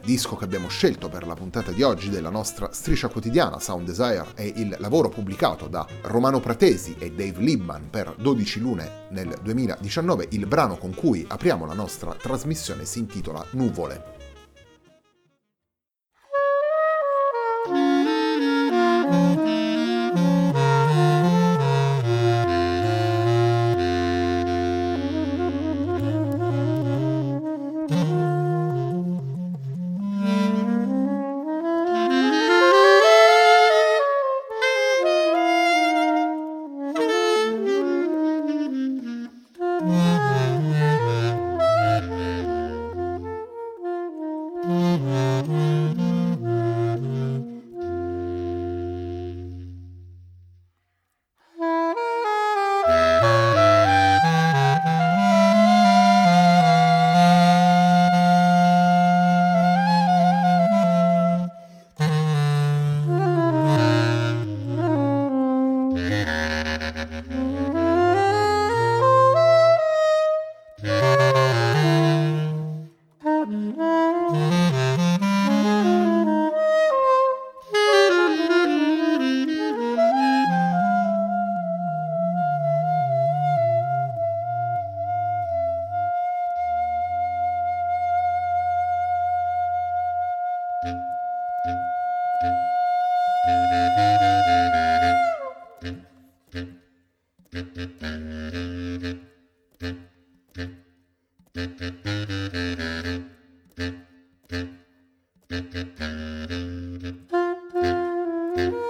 il disco che abbiamo scelto per la puntata di oggi della nostra striscia quotidiana Sound Desire è il lavoro pubblicato da Romano Pratesi e Dave Libman per 12 lune nel 2019. Il brano con cui apriamo la nostra trasmissione si intitola Nuvole. Thank you.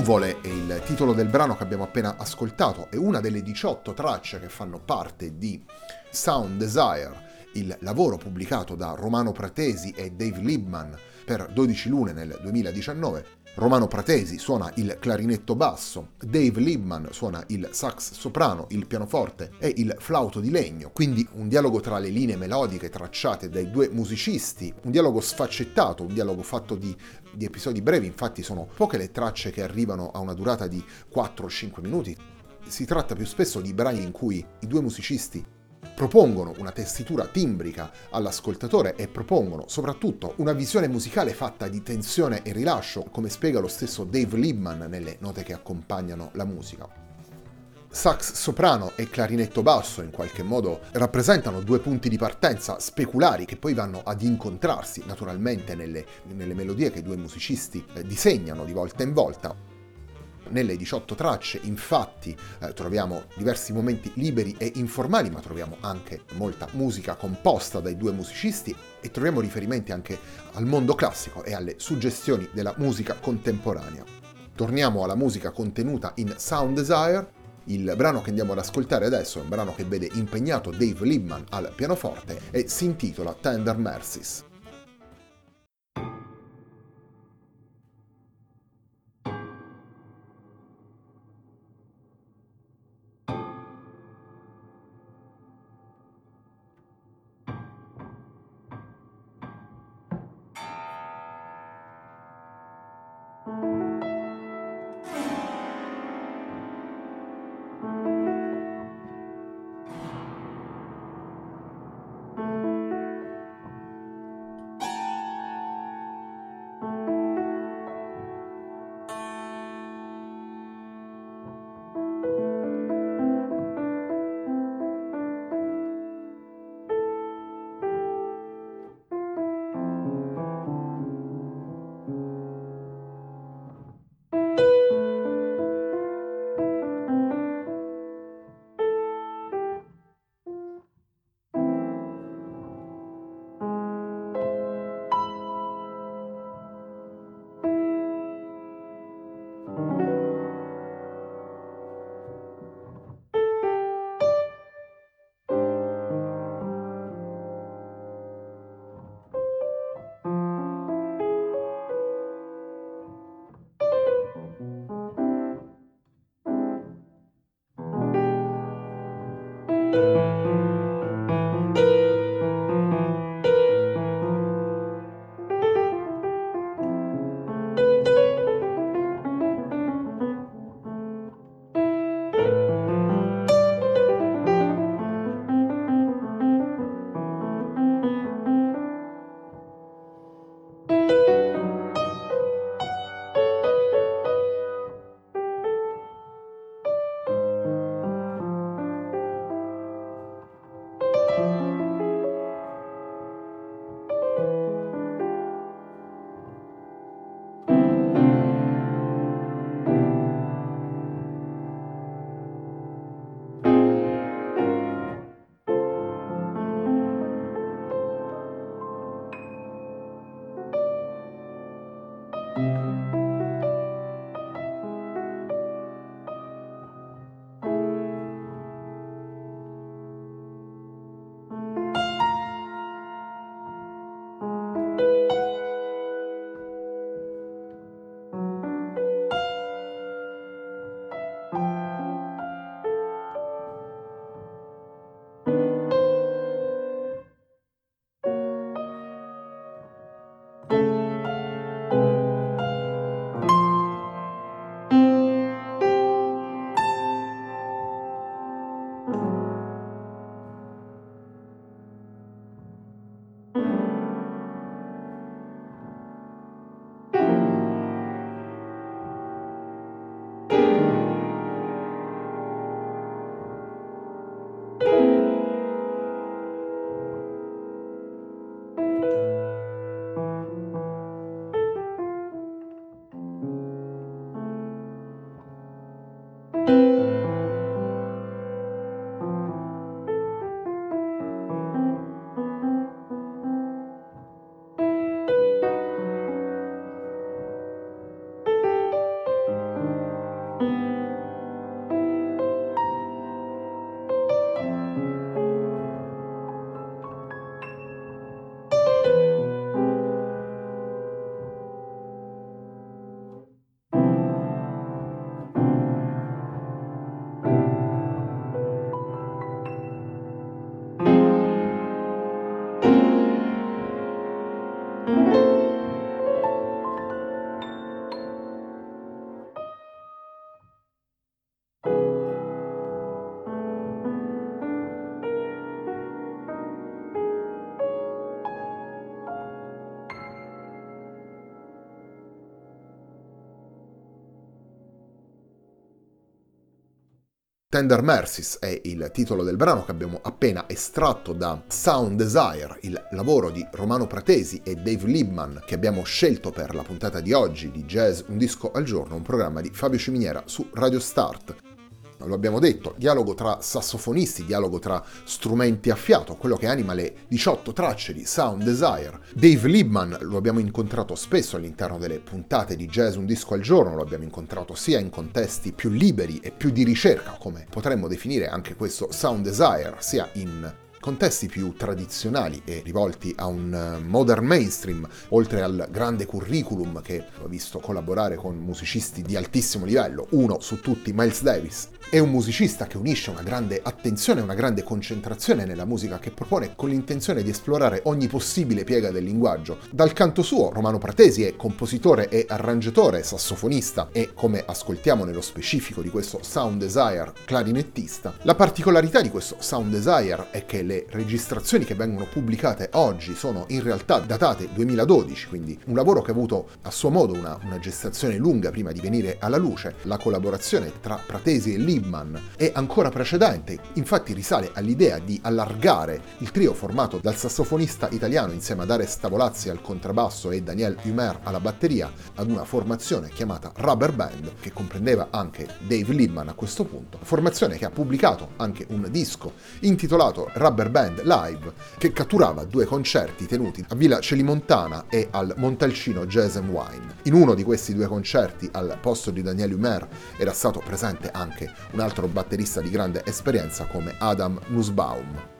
Nuvole è il titolo del brano che abbiamo appena ascoltato, è una delle 18 tracce che fanno parte di Sound Desire, il lavoro pubblicato da Romano Pratesi e Dave Liebman per 12 lune nel 2019 Romano Pratesi suona il clarinetto basso, Dave Liebman suona il sax soprano, il pianoforte e il flauto di legno, quindi un dialogo tra le linee melodiche tracciate dai due musicisti, un dialogo sfaccettato, un dialogo fatto di, di episodi brevi, infatti sono poche le tracce che arrivano a una durata di 4-5 minuti. Si tratta più spesso di brani in cui i due musicisti propongono una tessitura timbrica all'ascoltatore e propongono soprattutto una visione musicale fatta di tensione e rilascio, come spiega lo stesso Dave Liebman nelle note che accompagnano la musica. Sax soprano e clarinetto basso in qualche modo rappresentano due punti di partenza speculari che poi vanno ad incontrarsi naturalmente nelle, nelle melodie che i due musicisti eh, disegnano di volta in volta. Nelle 18 tracce infatti eh, troviamo diversi momenti liberi e informali, ma troviamo anche molta musica composta dai due musicisti e troviamo riferimenti anche al mondo classico e alle suggestioni della musica contemporanea. Torniamo alla musica contenuta in Sound Desire. Il brano che andiamo ad ascoltare adesso è un brano che vede impegnato Dave Liebman al pianoforte e si intitola Tender Mercies. Tender Mercies è il titolo del brano che abbiamo appena estratto da Sound Desire, il lavoro di Romano Pratesi e Dave Liebman che abbiamo scelto per la puntata di oggi di Jazz Un disco al giorno, un programma di Fabio Ciminiera su Radio Start lo abbiamo detto, dialogo tra sassofonisti, dialogo tra strumenti a fiato, quello che anima le 18 tracce di Sound Desire. Dave Liebman lo abbiamo incontrato spesso all'interno delle puntate di Jazz Un disco al giorno, lo abbiamo incontrato sia in contesti più liberi e più di ricerca, come potremmo definire anche questo Sound Desire, sia in contesti più tradizionali e rivolti a un eh, modern mainstream, oltre al grande curriculum che ho visto collaborare con musicisti di altissimo livello, uno su tutti Miles Davis, è un musicista che unisce una grande attenzione e una grande concentrazione nella musica che propone con l'intenzione di esplorare ogni possibile piega del linguaggio. Dal canto suo, Romano Pratesi è compositore e arrangiatore, sassofonista e, come ascoltiamo nello specifico di questo Sound Desire, clarinettista. La particolarità di questo Sound Desire è che le registrazioni che vengono pubblicate oggi sono in realtà datate 2012, quindi un lavoro che ha avuto a suo modo una, una gestazione lunga prima di venire alla luce. La collaborazione tra Pratesi e Lee Liebman è ancora precedente, infatti risale all'idea di allargare il trio formato dal sassofonista italiano insieme ad Ares Tavolazzi al contrabbasso e Daniel Humer alla batteria ad una formazione chiamata Rubber Band che comprendeva anche Dave Liebman a questo punto, formazione che ha pubblicato anche un disco intitolato Rubber Band Live che catturava due concerti tenuti a Villa Celimontana e al Montalcino Jazz and Wine. In uno di questi due concerti al posto di Daniel Humer era stato presente anche un altro batterista di grande esperienza come Adam Nussbaum.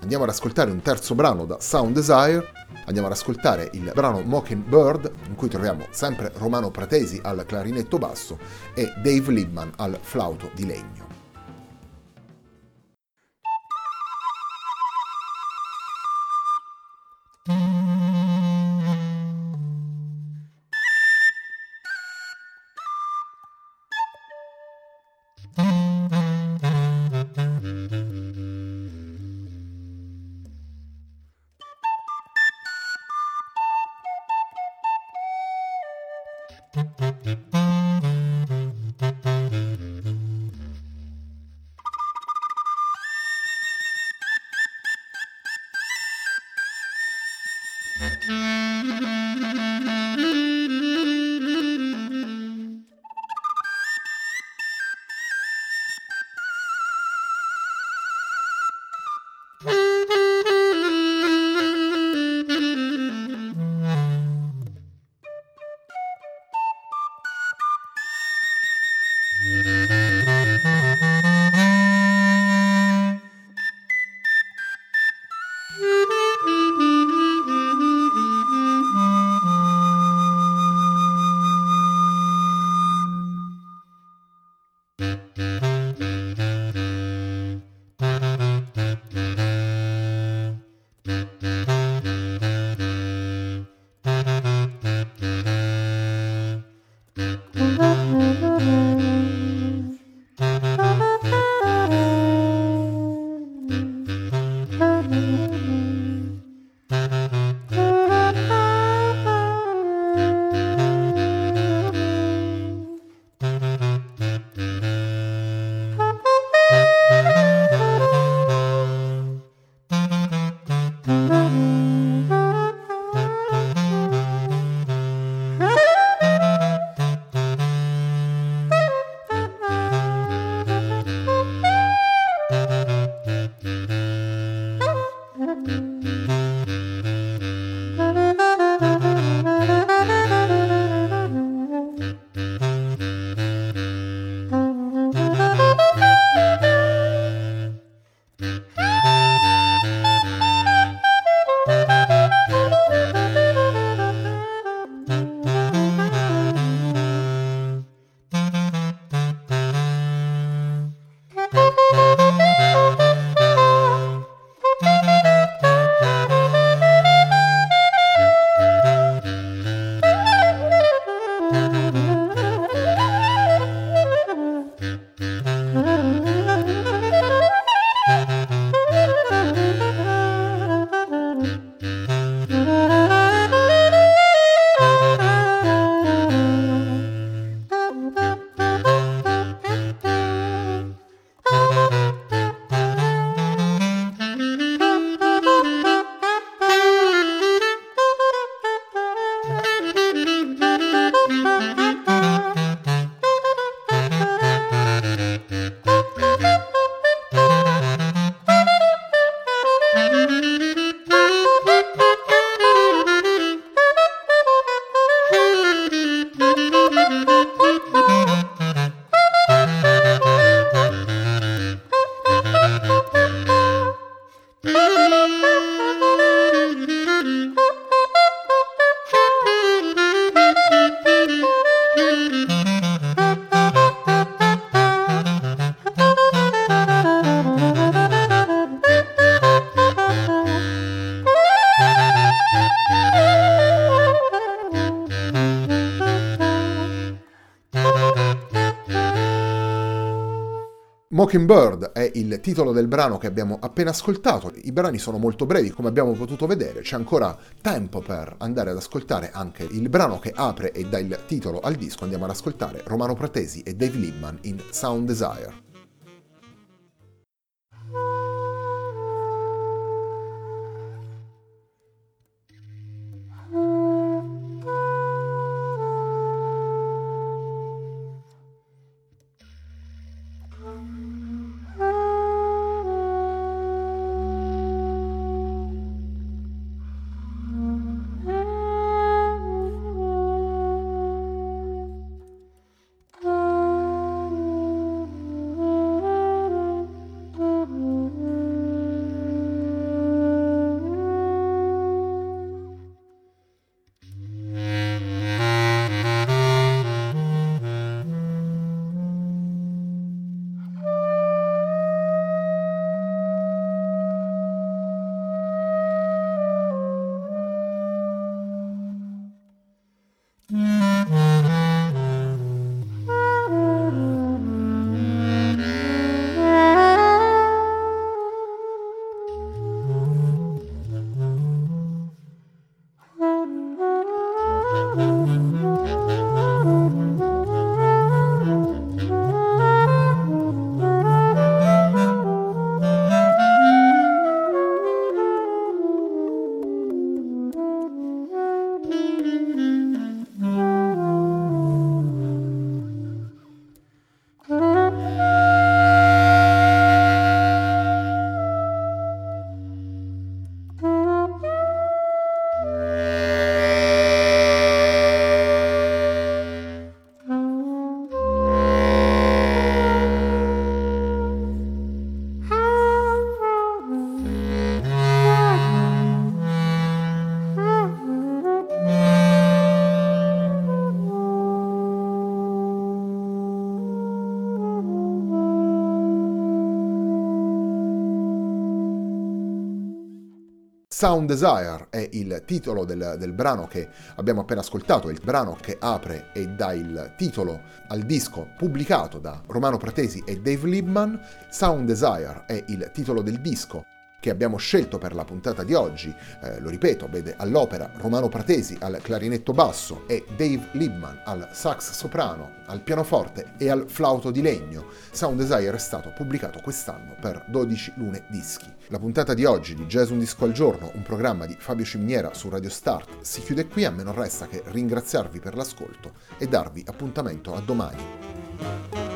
Andiamo ad ascoltare un terzo brano da Sound Desire, andiamo ad ascoltare il brano Mockingbird, in cui troviamo sempre Romano Pratesi al clarinetto basso e Dave Liebman al flauto di legno. Bye. Mockingbird è il titolo del brano che abbiamo appena ascoltato. I brani sono molto brevi, come abbiamo potuto vedere, c'è ancora tempo per andare ad ascoltare anche il brano che apre e dà il titolo al disco. Andiamo ad ascoltare Romano Pratesi e Dave Libman in Sound Desire. Sound Desire è il titolo del, del, brano che abbiamo appena ascoltato, il brano che apre e dà il titolo al disco pubblicato da Romano Pratesi e Dave Libman. Sound Desire è il titolo del disco che abbiamo scelto per la puntata di oggi, eh, lo ripeto, vede all'opera Romano Pratesi al clarinetto basso e Dave Libman al sax soprano, al pianoforte e al flauto di legno. Sound Desire è stato pubblicato quest'anno per 12 lune dischi. La puntata di oggi di Jazz Un Disco al Giorno, un programma di Fabio Ciminiera su Radio Start, si chiude qui, a me non resta che ringraziarvi per l'ascolto e darvi appuntamento a domani.